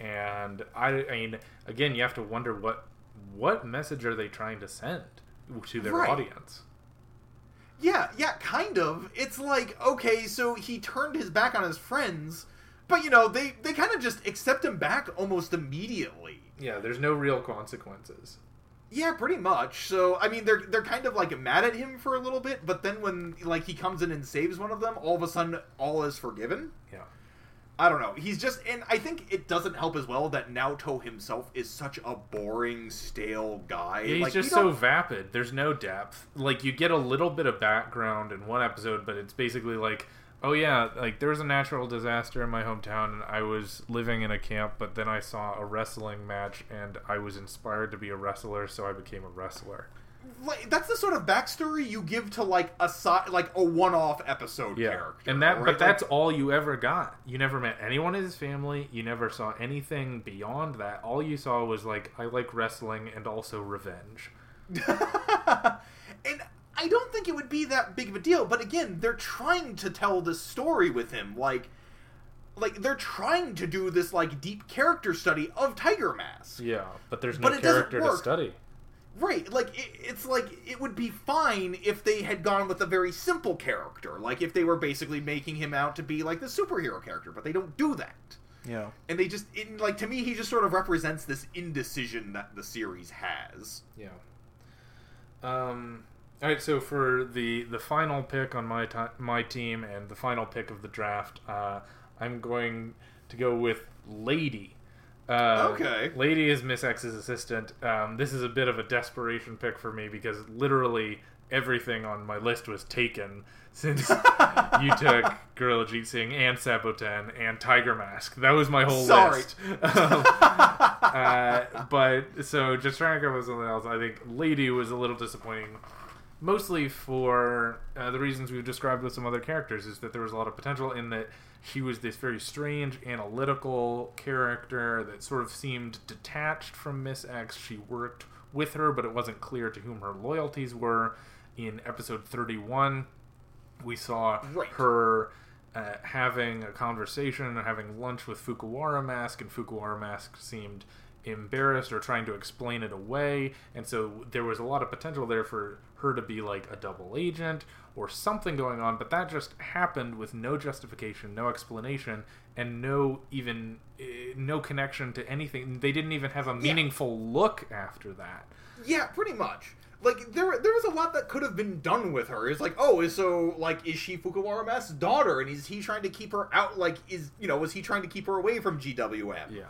And I, I mean, again, you have to wonder what what message are they trying to send to their Right. audience? Yeah, yeah, kind of. It's like, okay, so he turned his back on his friends, but you know, they they kind of just accept him back almost immediately. Yeah, there's no real consequences. Yeah, pretty much. So, I mean, they're they're kind of like mad at him for a little bit, but then when like he comes in and saves one of them, all of a sudden all is forgiven. Yeah. I don't know. He's just, and I think it doesn't help as well that Naoto himself is such a boring, stale guy. Yeah, he's like, just so vapid. There's no depth. Like you get a little bit of background in one episode, but it's basically like, oh yeah, like there was a natural disaster in my hometown, and I was living in a camp, but then I saw a wrestling match, and I was inspired to be a wrestler, so I became a wrestler. like that's the sort of backstory you give to like a si- like a one-off episode Yeah, character. and that, right? but that's Like, all you ever got. You never met anyone in his family. You never saw anything beyond that. All you saw was like, I like wrestling and also revenge. and I don't think it would be that big of a deal. But again, they're trying to tell the story with him, like. Like they're trying to do this like deep character study of Tiger Mask. Yeah, but there's no But it doesn't character to work. study. Right, like it, it's like it would be fine if they had gone with a very simple character, like if they were basically making him out to be like the superhero character, but they don't do that. Yeah. And they just it, like to me he just sort of represents this indecision that the series has. Yeah. Um. All right. So for the the final pick on my ti my team and the final pick of the draft, uh, I'm going to go with Lady. Uh, Okay. Lady is Miss X's assistant. Um, this is a bit of a desperation pick for me because literally everything on my list was taken since you took Gorilla Jeet Singh and Saboten and Tiger Mask. That was my whole Sorry. list. Um, uh, but so just trying to come up with something else. I think Lady was a little disappointing, mostly for uh, the reasons we've described with some other characters. Is that there was a lot of potential in that she was this very strange analytical character that sort of seemed detached from Miss X. She worked with her, but it wasn't clear to whom her loyalties were. In episode thirty-one, we saw Right. her uh, having a conversation and having lunch with Fukuwarai Mask, and Fukuwarai Mask seemed embarrassed or trying to explain it away, and so there was a lot of potential there for her to be like a double agent or something going on, but that just happened with no justification, no explanation, and no even uh, no connection to anything. They didn't even have a meaningful look after that. Yeah, pretty much. Like there, there was a lot that could have been done with her. It's like, oh, is so like, is she Fukuwarai Mask's daughter, and is he trying to keep her out? Like, is you know, was he trying to keep her away from GWM? Yeah.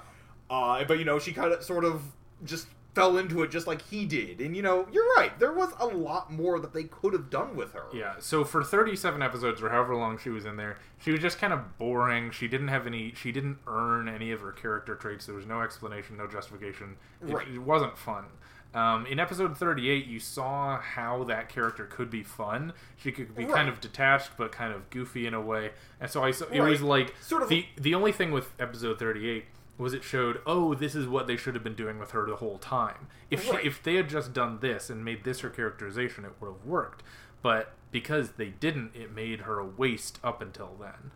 Uh, but you know, she kind of sort of just fell into it just like he did. And you know, you're right. There was a lot more that they could have done with her. Yeah, so for 37 episodes or however long she was in there, she was just kind of boring. She didn't have any, she didn't earn any of her character traits. There was no explanation, no justification. It, Right. it wasn't fun. Um, in episode 38, you saw how that character could be fun. She could be Right. kind of detached, but kind of goofy in a way. And so I, saw, it Right. was like Sort of- the the only thing with episode 38 was it showed, oh, this is what they should have been doing with her the whole time. If she, if they had just done this and made this her characterization, it would have worked. But because they didn't, it made her a waste up until then.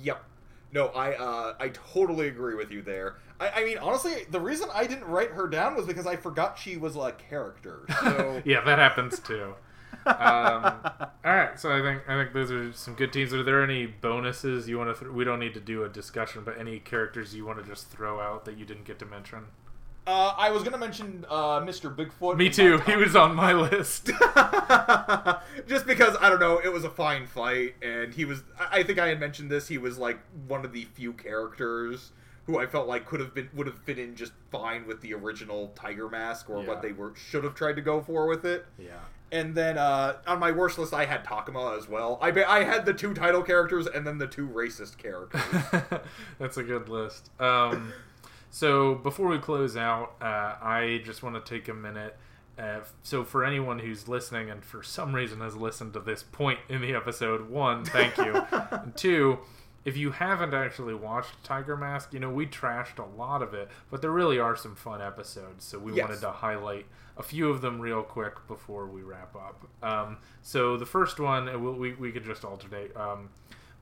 Yep. No, I uh, I totally agree with you there. I, I mean, honestly, the reason I didn't write her down was because I forgot she was a character. So Yeah, that happens too. Um, all right, so I think I think those are some good teams. Are there any bonuses you want to? Th- we don't need to do a discussion, but any characters you want to just throw out that you didn't get to mention? Uh, I was gonna mention uh, Mr. Bigfoot. Me too. He was on my list. just because I don't know, it was a fine fight, and he was. I I think I had mentioned this. He was like one of the few characters who I felt like could have been would have fit in just fine with the original Tiger Mask or Yeah. what they were should have tried to go for with it. yeah. And then uh, on my worst list, I had Takuma as well. I I had the two title characters and then the two racist characters. That's a good list. Um, so before we close out, uh, I just want to take a minute. Uh, so for anyone who's listening and for some reason has listened to this point in the episode, one, thank you. and two, if you haven't actually watched Tiger Mask, you know we trashed a lot of it, but there really are some fun episodes. So we Yes. wanted to highlight a few of them real quick before we wrap up. Um, so the first one, uh, we, we, we could just alternate. Um,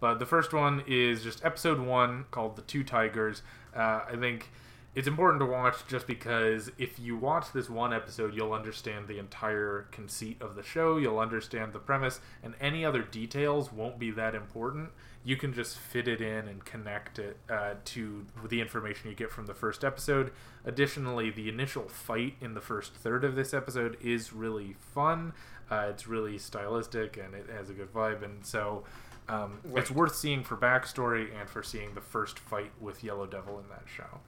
but the first one is just episode one called The Two Tigers. Uh, I think it's important to watch just because if you watch this one episode, you'll understand the entire conceit of the show, you'll understand the premise, and any other details won't be that important. You can just fit it in and connect it uh, to the information you get from the first episode. Additionally, the initial fight in the first third of this episode is really fun. Uh, it's really stylistic and it has a good vibe, and so um, it's worth seeing for backstory and for seeing the first fight with Yellow Devil in that show.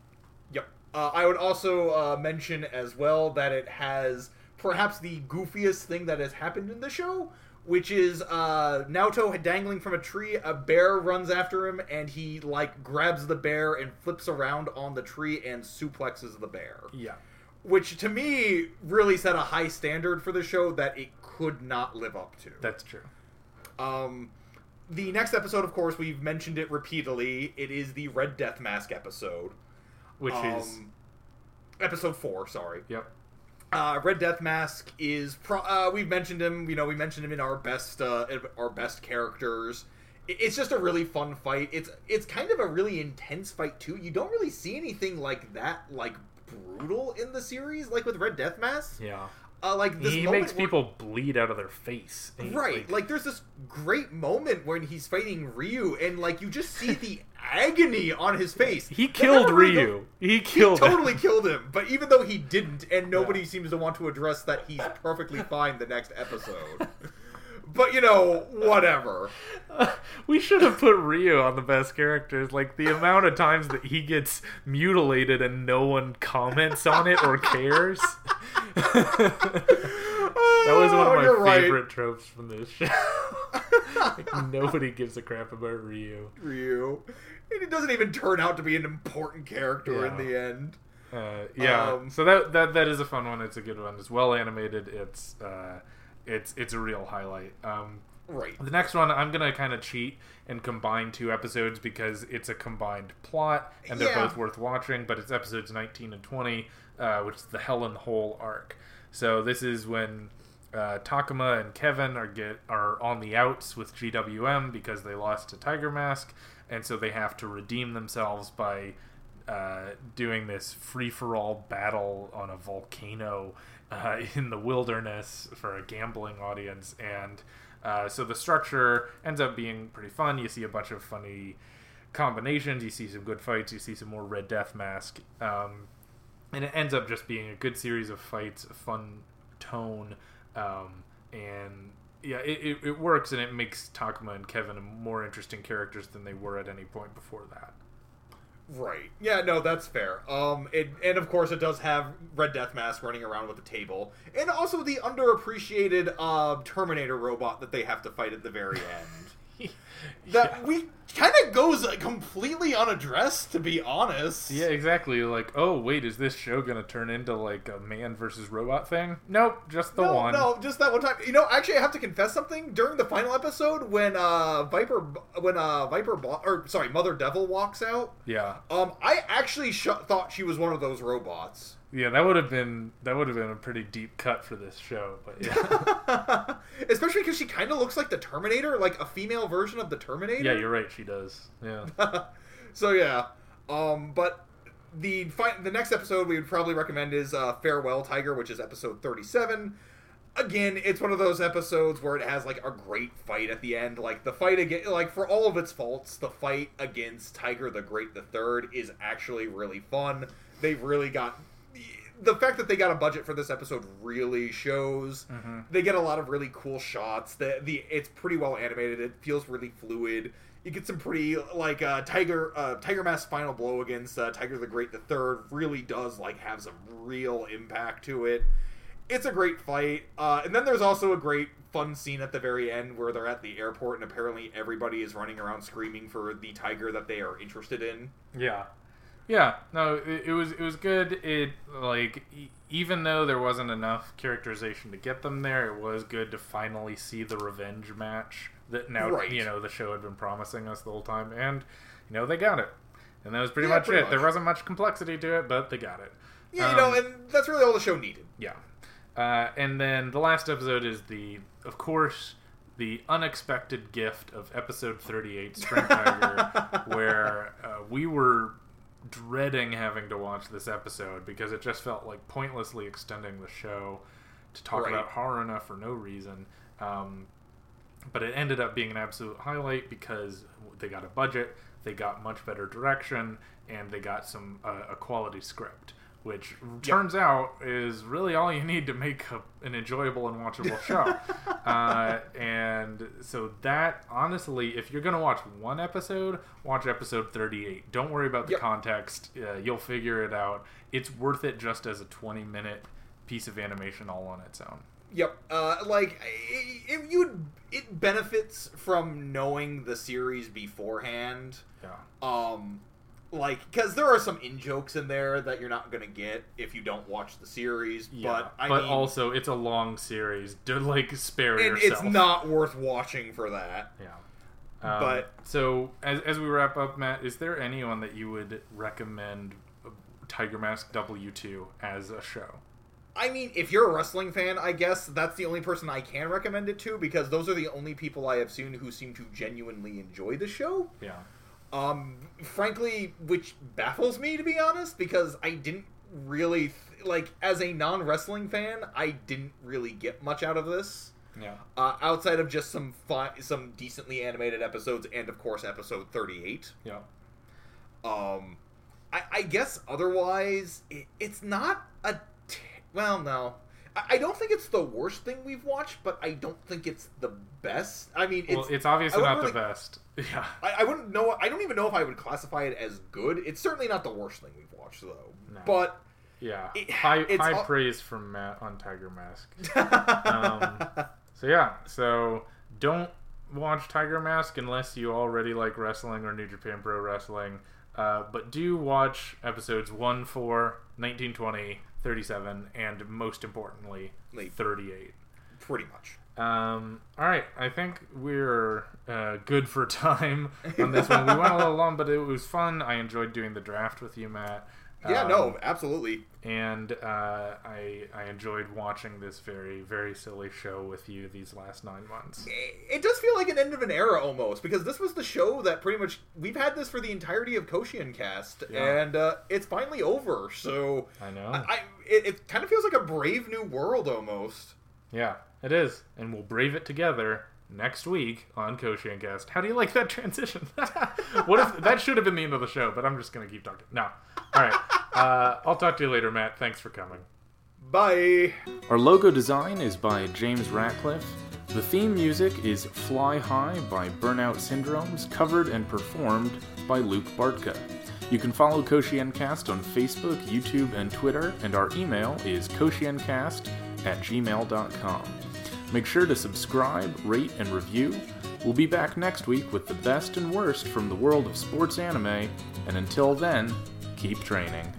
Yep. Uh, I would also uh, mention as well that it has perhaps the goofiest thing that has happened in the show, which is uh, Naoto dangling from a tree. A bear runs after him, and he like grabs the bear and flips around on the tree and suplexes the bear. Yeah. Which to me really set a high standard for the show that it could not live up to. That's true. Um, the next episode, of course, we've mentioned it repeatedly. It is the Red Death Mask episode. Which is Um, episode four. Sorry. yep. Uh, Red Death Mask is pro- uh, we've mentioned him. You know, we mentioned him in our best uh, our best characters. It's just a really fun fight. It's it's kind of a really intense fight too. You don't really see anything like that, like brutal in the series, like with Red Death Mask. Yeah. Uh, like this he makes where- people bleed out of their face. He- Right, like there's this great moment when he's fighting Ryu, and like you just see the agony on his face. he killed never really Ryu. He He killed him. totally killed him, but even though he didn't, and nobody seems to want to address that he's perfectly fine the next episode. But you know, whatever. we should have put Ryu on the best characters. Like the amount of times that he gets mutilated and no one comments on it or cares. that was one of Oh, my you're right. favorite tropes from this show. like nobody gives a crap about Ryu. Ryu. And it doesn't even turn out to be an important character in the end. Uh, yeah, Um, so that that that is a fun one. It's a good one. It's well animated. It's uh, it's it's a real highlight. Um, Right. the next one, I'm gonna kind of cheat and combine two episodes because it's a combined plot and they're Yeah. both worth watching. But it's episodes 19 and 20, uh, which is the Hell in the Hole arc. So this is when uh, Takuma and Kevin are get are on the outs with GWM because they lost to Tiger Mask, and so they have to redeem themselves by uh, doing this free for all battle on a volcano uh, in the wilderness for a gambling audience. And uh, so the structure ends up being pretty fun. You see a bunch of funny combinations, you see some good fights, you see some more Red Death Mask. Um, and it ends up just being a good series of fights, a fun tone, um, and yeah, it, it, it works and it makes Takuma and Kevin more interesting characters than they were at any point before that. Right. Yeah, no, that's fair. Um, it, and of course, it does have Red Death Mask running around with the table, and also the underappreciated uh, Terminator robot that they have to fight at the very end. that yeah. we kind of goes completely unaddressed, to be honest. Yeah, exactly. Like, oh wait, is this show gonna turn into like a man versus robot thing? Nope, just the no, one. no, just that one time. You know, actually, I have to confess something. During the final episode, when uh Viper, when uh Viper, Bo- or sorry, Mother Devil walks out, Yeah, um, I actually sh- thought she was one of those robots. Yeah, that would have been that would have been a pretty deep cut for this show. But yeah, Especially because she kind of looks like the Terminator, like a female version of the Terminator. yeah, you're right. She does. Yeah, so yeah, um, but the fi- the next episode we would probably recommend is uh, Farewell Tiger, which is episode thirty-seven. Again, it's one of those episodes where it has like a great fight at the end. Like the fight again, like for all of its faults, the fight against Tiger the Great the Third is actually really fun. They've really got the fact that they got a budget for this episode really shows. Mm-hmm. They get a lot of really cool shots. The the it's pretty well animated. It feels really fluid. You get some pretty like uh, Tiger uh, Tiger Mask's final blow against uh, Tiger the Great the Third really does like have some real impact to it. It's a great fight, uh, and then there's also a great fun scene at the very end where they're at the airport and apparently everybody is running around screaming for the tiger that they are interested in. Yeah, yeah. No, it, it was it was good. It like e- even though there wasn't enough characterization to get them there, it was good to finally see the revenge match that now Right. you know the show had been promising us the whole time, and you know they got it. And that was pretty Yeah, much pretty it. There wasn't much complexity to it, but they got it. Yeah, you know, Um, and that's really all the show needed. Yeah. Uh, and then the last episode is the, of course, the unexpected gift of episode 38, Spring Tiger, where uh, we were dreading having to watch this episode because it just felt like pointlessly extending the show to talk Right. about horror enough for no reason. Um, but it ended up being an absolute highlight because they got a budget, they got much better direction, and they got some uh, a quality script, which turns out is really all you need to make a, an enjoyable and watchable show. uh, and so that honestly, if you're gonna watch one episode, watch episode 38. Don't worry about the Yep. context; uh, you'll figure it out. It's worth it just as a 20 minute piece of animation all on its own. Yep. Uh, like it, you would, it benefits from knowing the series beforehand. Yeah. Um, like because there are some in jokes in there that you're not gonna get if you don't watch the series. Yeah, but I but mean, also it's a long series. Do like spare and yourself. it's not worth watching for that. Yeah. Um, But- so as as we wrap up, Matt, is there anyone that you would recommend uh, Tiger Mask W two as a show? I mean, if you're a wrestling fan, I guess that's the only person I can recommend it to because those are the only people I have seen who seem to genuinely enjoy the show. Yeah. Um, frankly, which baffles me to be honest, because I didn't really th- like as a non wrestling fan, I didn't really get much out of this. Yeah. Uh, outside of just some fun, some decently animated episodes, and of course, episode thirty-eight. Yeah. Um, I, I guess otherwise, it, it's not a. T- well, no, I, don't think it's the worst thing we've watched, but I don't think it's the best. I mean, it's, well, it's obviously not wouldn't the best. Yeah. I, I wouldn't know. I don't even know if I would classify it as good. It's certainly not the worst thing we've watched, though. No. But Yeah. It- high high all- praise from Matt on Tiger Mask. Um, So yeah, so don't watch Tiger Mask unless you already like wrestling or New Japan Pro Wrestling. Uh, but do watch episodes 1, 4, 19, 20, 37, and most importantly, Like- 38. pretty much. Um, all right, I think we're uh, good for time on this one. We went a little long, but it was fun. I enjoyed doing the draft with you, Matt. Yeah, Um, no, absolutely. And uh, I I enjoyed watching this very very silly show with you these last nine months. It does feel like an end of an era almost because this was the show that pretty much we've had this for the entirety of KoshienCast, Yeah. and uh, it's finally over. So I know. I, I it, it kind of feels like a brave new world almost. Yeah, it is, and we'll brave it together next week on KoshienCast. How do you like that transition? what if that should have been the end of the show? But I'm just gonna keep talking. No. All right. Uh, I'll talk to you later, Matt. Thanks for coming. Bye. Our logo design is by James Ratcliffe. The theme music is Fly High by Burnout Syndromes, covered and performed by Luke Bartka. You can follow Cast on Facebook, YouTube, and Twitter, and our email is koshiencast at gmail.com. Make sure to subscribe, rate, and review. We'll be back next week with the best and worst from the world of sports anime, and until then, keep training.